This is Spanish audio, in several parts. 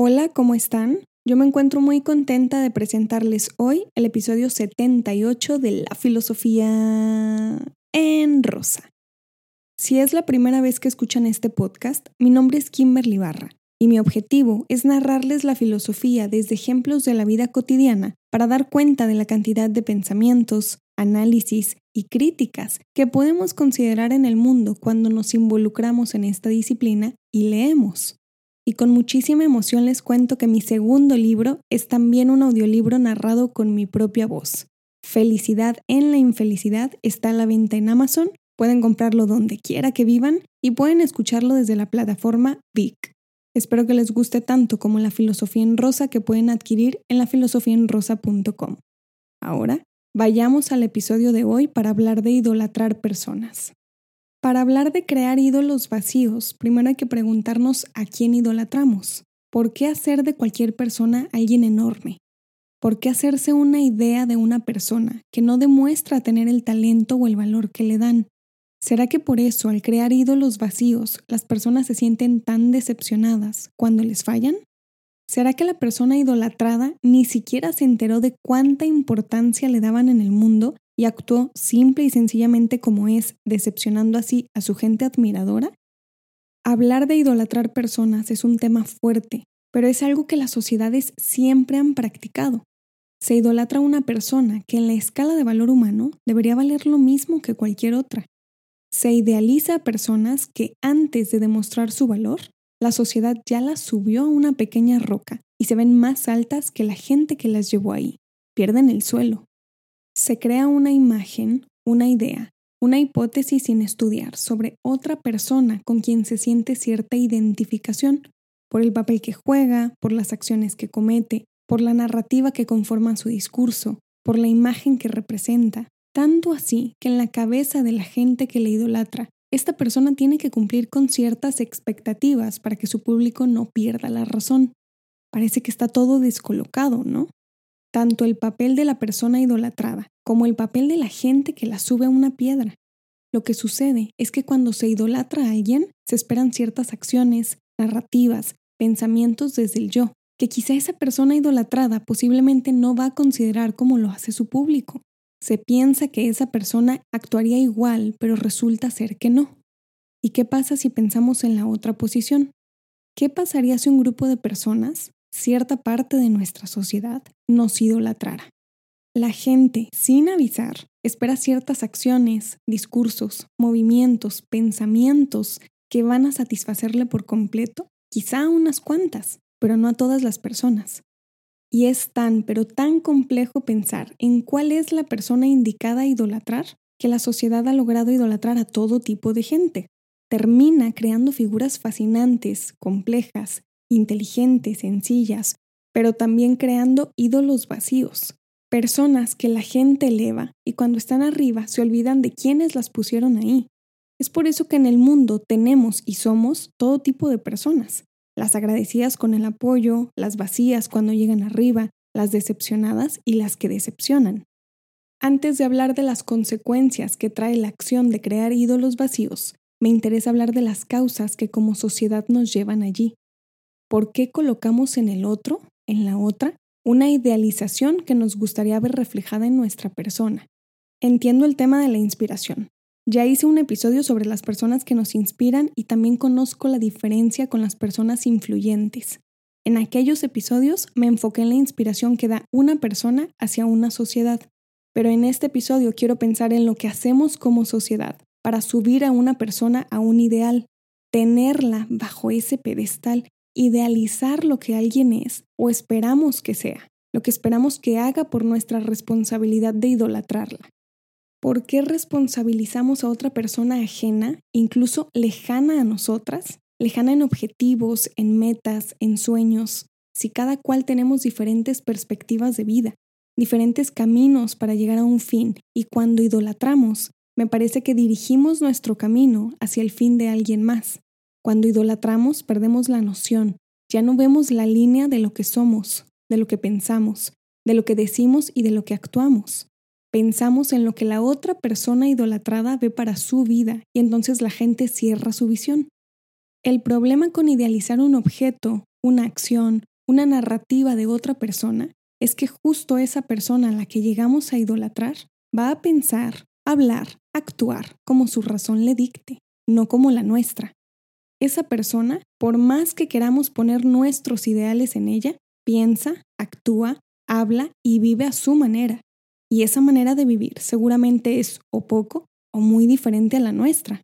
Hola, ¿cómo están? Yo me encuentro muy contenta de presentarles hoy el episodio 78 de La Filosofía en Rosa. Si es la primera vez que escuchan este podcast, mi nombre es Kimberly Barra y mi objetivo es narrarles la filosofía desde ejemplos de la vida cotidiana para dar cuenta de la cantidad de pensamientos, análisis y críticas que podemos considerar en el mundo cuando nos involucramos en esta disciplina y leemos. Y con muchísima emoción les cuento que mi segundo libro es también un audiolibro narrado con mi propia voz. Felicidad en la infelicidad está a la venta en Amazon, pueden comprarlo donde quiera que vivan y pueden escucharlo desde la plataforma Vic. Espero que les guste tanto como la filosofía en rosa que pueden adquirir en lafilosofiaenrosa.com. Ahora, vayamos al episodio de hoy para hablar de idolatrar personas. Para hablar de crear ídolos vacíos, primero hay que preguntarnos a quién idolatramos. ¿Por qué hacer de cualquier persona alguien enorme? ¿Por qué hacerse una idea de una persona que no demuestra tener el talento o el valor que le dan? ¿Será que por eso al crear ídolos vacíos las personas se sienten tan decepcionadas cuando les fallan? ¿Será que la persona idolatrada ni siquiera se enteró de cuánta importancia le daban en el mundo y actuó simple y sencillamente como es, decepcionando así a su gente admiradora? Hablar de idolatrar personas es un tema fuerte, pero es algo que las sociedades siempre han practicado. Se idolatra a una persona que en la escala de valor humano debería valer lo mismo que cualquier otra. Se idealiza a personas que antes de demostrar su valor la sociedad ya las subió a una pequeña roca y se ven más altas que la gente que las llevó ahí. Pierden el suelo. Se crea una imagen, una idea, una hipótesis sin estudiar sobre otra persona con quien se siente cierta identificación, por el papel que juega, por las acciones que comete, por la narrativa que conforma su discurso, por la imagen que representa, tanto así que en la cabeza de la gente que le idolatra esta persona tiene que cumplir con ciertas expectativas para que su público no pierda la razón. Parece que está todo descolocado, ¿no? Tanto el papel de la persona idolatrada como el papel de la gente que la sube a una piedra. Lo que sucede es que cuando se idolatra a alguien, se esperan ciertas acciones, narrativas, pensamientos desde el yo, que quizá esa persona idolatrada posiblemente no va a considerar como lo hace su público. Se piensa que esa persona actuaría igual, pero resulta ser que no. ¿Y qué pasa si pensamos en la otra posición? ¿Qué pasaría si un grupo de personas, cierta parte de nuestra sociedad, nos idolatrara? La gente, sin avisar, espera ciertas acciones, discursos, movimientos, pensamientos que van a satisfacerle por completo, quizá a unas cuantas, pero no a todas las personas. Y es tan, pero tan complejo pensar en cuál es la persona indicada a idolatrar que la sociedad ha logrado idolatrar a todo tipo de gente. Termina creando figuras fascinantes, complejas, inteligentes, sencillas, pero también creando ídolos vacíos, personas que la gente eleva y cuando están arriba se olvidan de quienes las pusieron ahí. Es por eso que en el mundo tenemos y somos todo tipo de personas, las agradecidas con el apoyo, las vacías cuando llegan arriba, las decepcionadas y las que decepcionan. Antes de hablar de las consecuencias que trae la acción de crear ídolos vacíos, me interesa hablar de las causas que como sociedad nos llevan allí. ¿Por qué colocamos en el otro, en la otra, una idealización que nos gustaría ver reflejada en nuestra persona? Entiendo el tema de la inspiración, ya hice un episodio sobre las personas que nos inspiran y también conozco la diferencia con las personas influyentes. En aquellos episodios me enfoqué en la inspiración que da una persona hacia una sociedad, pero en este episodio quiero pensar en lo que hacemos como sociedad para subir a una persona a un ideal, tenerla bajo ese pedestal, idealizar lo que alguien es o esperamos que sea, lo que esperamos que haga por nuestra responsabilidad de idolatrarla. ¿Por qué responsabilizamos a otra persona ajena, incluso lejana a nosotras? Lejana en objetivos, en metas, en sueños, si cada cual tenemos diferentes perspectivas de vida, diferentes caminos para llegar a un fin, y cuando idolatramos, me parece que dirigimos nuestro camino hacia el fin de alguien más. Cuando idolatramos, perdemos la noción, ya no vemos la línea de lo que somos, de lo que pensamos, de lo que decimos y de lo que actuamos pensamos en lo que la otra persona idolatrada ve para su vida y entonces la gente cierra su visión. El problema con idealizar un objeto, una acción, una narrativa de otra persona, es que justo esa persona a la que llegamos a idolatrar va a pensar, hablar, actuar como su razón le dicte, no como la nuestra. Esa persona, por más que queramos poner nuestros ideales en ella, piensa, actúa, habla y vive a su manera. Y esa manera de vivir seguramente es o poco o muy diferente a la nuestra.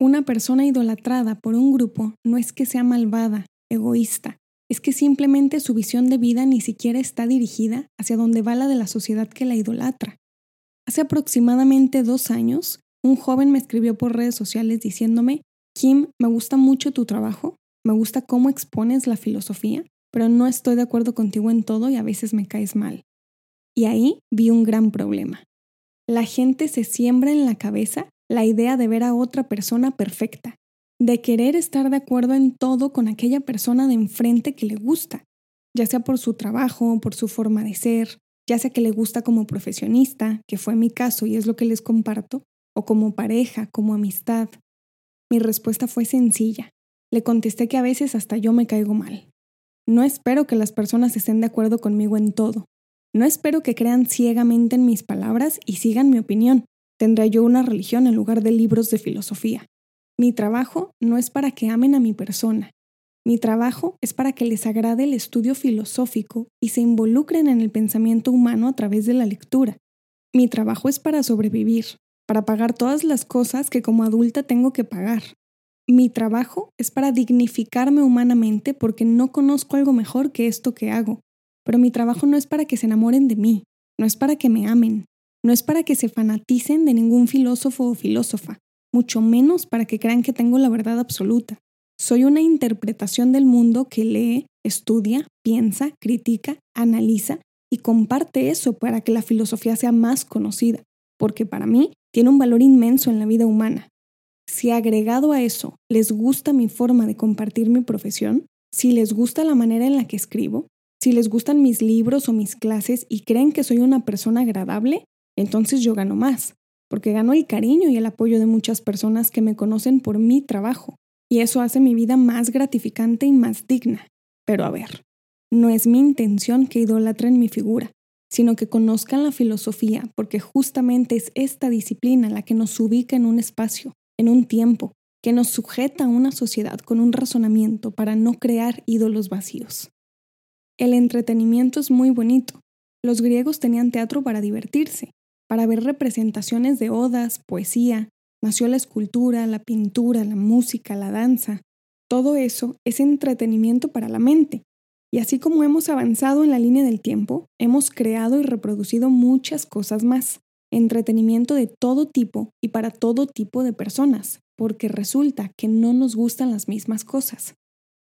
Una persona idolatrada por un grupo no es que sea malvada, egoísta, es que simplemente su visión de vida ni siquiera está dirigida hacia donde va la de la sociedad que la idolatra. Hace aproximadamente dos años, un joven me escribió por redes sociales diciéndome, Kim, me gusta mucho tu trabajo, me gusta cómo expones la filosofía, pero no estoy de acuerdo contigo en todo y a veces me caes mal. Y ahí vi un gran problema. La gente se siembra en la cabeza la idea de ver a otra persona perfecta, de querer estar de acuerdo en todo con aquella persona de enfrente que le gusta, ya sea por su trabajo, por su forma de ser, ya sea que le gusta como profesionista, que fue mi caso y es lo que les comparto, o como pareja, como amistad. Mi respuesta fue sencilla. Le contesté que a veces hasta yo me caigo mal. No espero que las personas estén de acuerdo conmigo en todo. No espero que crean ciegamente en mis palabras y sigan mi opinión. Tendré yo una religión en lugar de libros de filosofía. Mi trabajo no es para que amen a mi persona. Mi trabajo es para que les agrade el estudio filosófico y se involucren en el pensamiento humano a través de la lectura. Mi trabajo es para sobrevivir, para pagar todas las cosas que como adulta tengo que pagar. Mi trabajo es para dignificarme humanamente porque no conozco algo mejor que esto que hago. Pero mi trabajo no es para que se enamoren de mí, no es para que me amen, no es para que se fanaticen de ningún filósofo o filósofa mucho menos para que crean que tengo la verdad absoluta. Soy una interpretación del mundo que lee, estudia, piensa, critica, analiza y comparte eso para que la filosofía sea más conocida, porque para mí tiene un valor inmenso en la vida humana. Si agregado a eso les gusta mi forma de compartir mi profesión, si les gusta la manera en la que escribo, si les gustan mis libros o mis clases y creen que soy una persona agradable, entonces yo gano más porque gano el cariño y el apoyo de muchas personas que me conocen por mi trabajo, y eso hace mi vida más gratificante y más digna. Pero a ver, no es mi intención que idolatren mi figura, sino que conozcan la filosofía, porque justamente es esta disciplina la que nos ubica en un espacio, en un tiempo, que nos sujeta a una sociedad con un razonamiento para no crear ídolos vacíos. El entretenimiento es muy bonito. Los griegos tenían teatro para divertirse, para ver representaciones de odas, poesía, nació la escultura, la pintura, la música, la danza. Todo eso es entretenimiento para la mente. Y así como hemos avanzado en la línea del tiempo, hemos creado y reproducido muchas cosas más. Entretenimiento de todo tipo y para todo tipo de personas, porque resulta que no nos gustan las mismas cosas.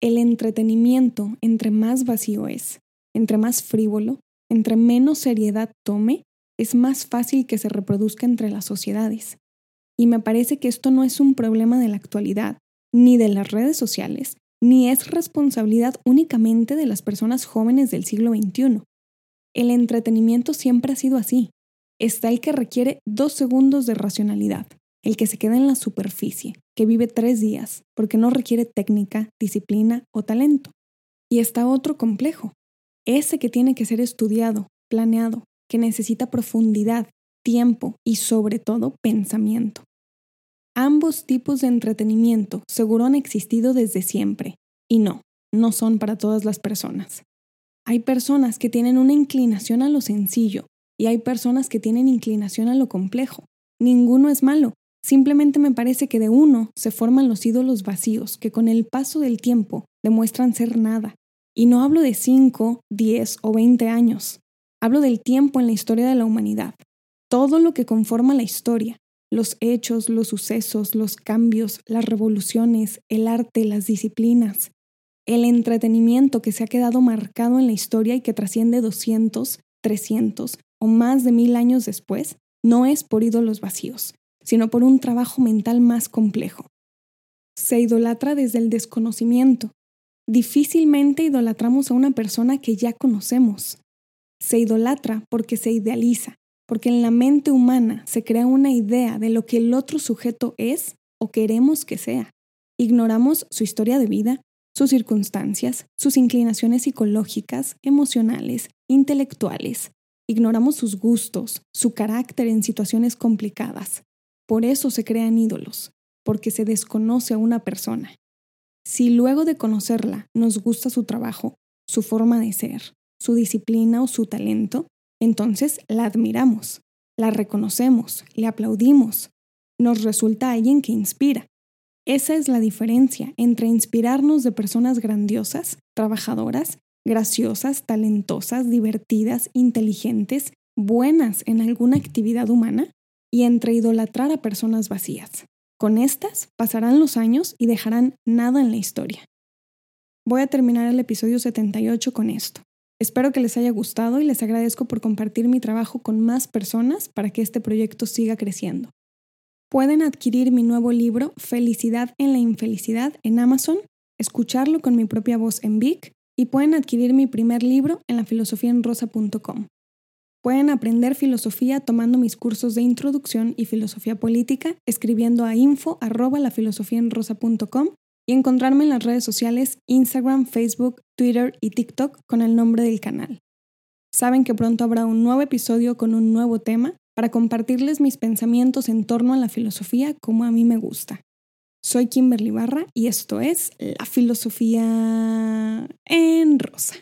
El entretenimiento, entre más vacío es, entre más frívolo, entre menos seriedad tome, es más fácil que se reproduzca entre las sociedades. Y me parece que esto no es un problema de la actualidad, ni de las redes sociales, ni es responsabilidad únicamente de las personas jóvenes del siglo XXI. El entretenimiento siempre ha sido así. Está el que requiere dos segundos de racionalidad, el que se queda en la superficie, que vive tres días, porque no requiere técnica, disciplina o talento. Y está otro complejo, ese que tiene que ser estudiado, planeado, que necesita profundidad, tiempo y sobre todo pensamiento. Ambos tipos de entretenimiento seguro han existido desde siempre, y no, no son para todas las personas. Hay personas que tienen una inclinación a lo sencillo y hay personas que tienen inclinación a lo complejo. Ninguno es malo, simplemente me parece que de uno se forman los ídolos vacíos que con el paso del tiempo demuestran ser nada. Y no hablo de 5, 10 o 20 años, Hablo del tiempo en la historia de la humanidad, todo lo que conforma la historia, los hechos, los sucesos, los cambios, las revoluciones, el arte, las disciplinas, el entretenimiento que se ha quedado marcado en la historia y que trasciende 200, 300 o más de mil años después, no es por ídolos vacíos, sino por un trabajo mental más complejo. Se idolatra desde el desconocimiento. Difícilmente idolatramos a una persona que ya conocemos. Se idolatra porque se idealiza, porque en la mente humana se crea una idea de lo que el otro sujeto es o queremos que sea. Ignoramos su historia de vida, sus circunstancias, sus inclinaciones psicológicas, emocionales, intelectuales. Ignoramos sus gustos, su carácter en situaciones complicadas. Por eso se crean ídolos, porque se desconoce a una persona. Si luego de conocerla nos gusta su trabajo, su forma de ser, su disciplina o su talento, entonces la admiramos, la reconocemos, le aplaudimos. Nos resulta alguien que inspira. Esa es la diferencia entre inspirarnos de personas grandiosas, trabajadoras, graciosas, talentosas, divertidas, inteligentes, buenas en alguna actividad humana, y entre idolatrar a personas vacías. Con estas pasarán los años y dejarán nada en la historia. Voy a terminar el episodio 78 con esto. Espero que les haya gustado y les agradezco por compartir mi trabajo con más personas para que este proyecto siga creciendo. Pueden adquirir mi nuevo libro Felicidad en la Infelicidad en Amazon, escucharlo con mi propia voz en Vic y pueden adquirir mi primer libro en lafilosofiaenrosa.com. Pueden aprender filosofía tomando mis cursos de introducción y filosofía política escribiendo a info y encontrarme en las redes sociales Instagram, Facebook, Twitter y TikTok con el nombre del canal. Saben que pronto habrá un nuevo episodio con un nuevo tema para compartirles mis pensamientos en torno a la filosofía como a mí me gusta. Soy Kimberly Barra y esto es La Filosofía en Rosa.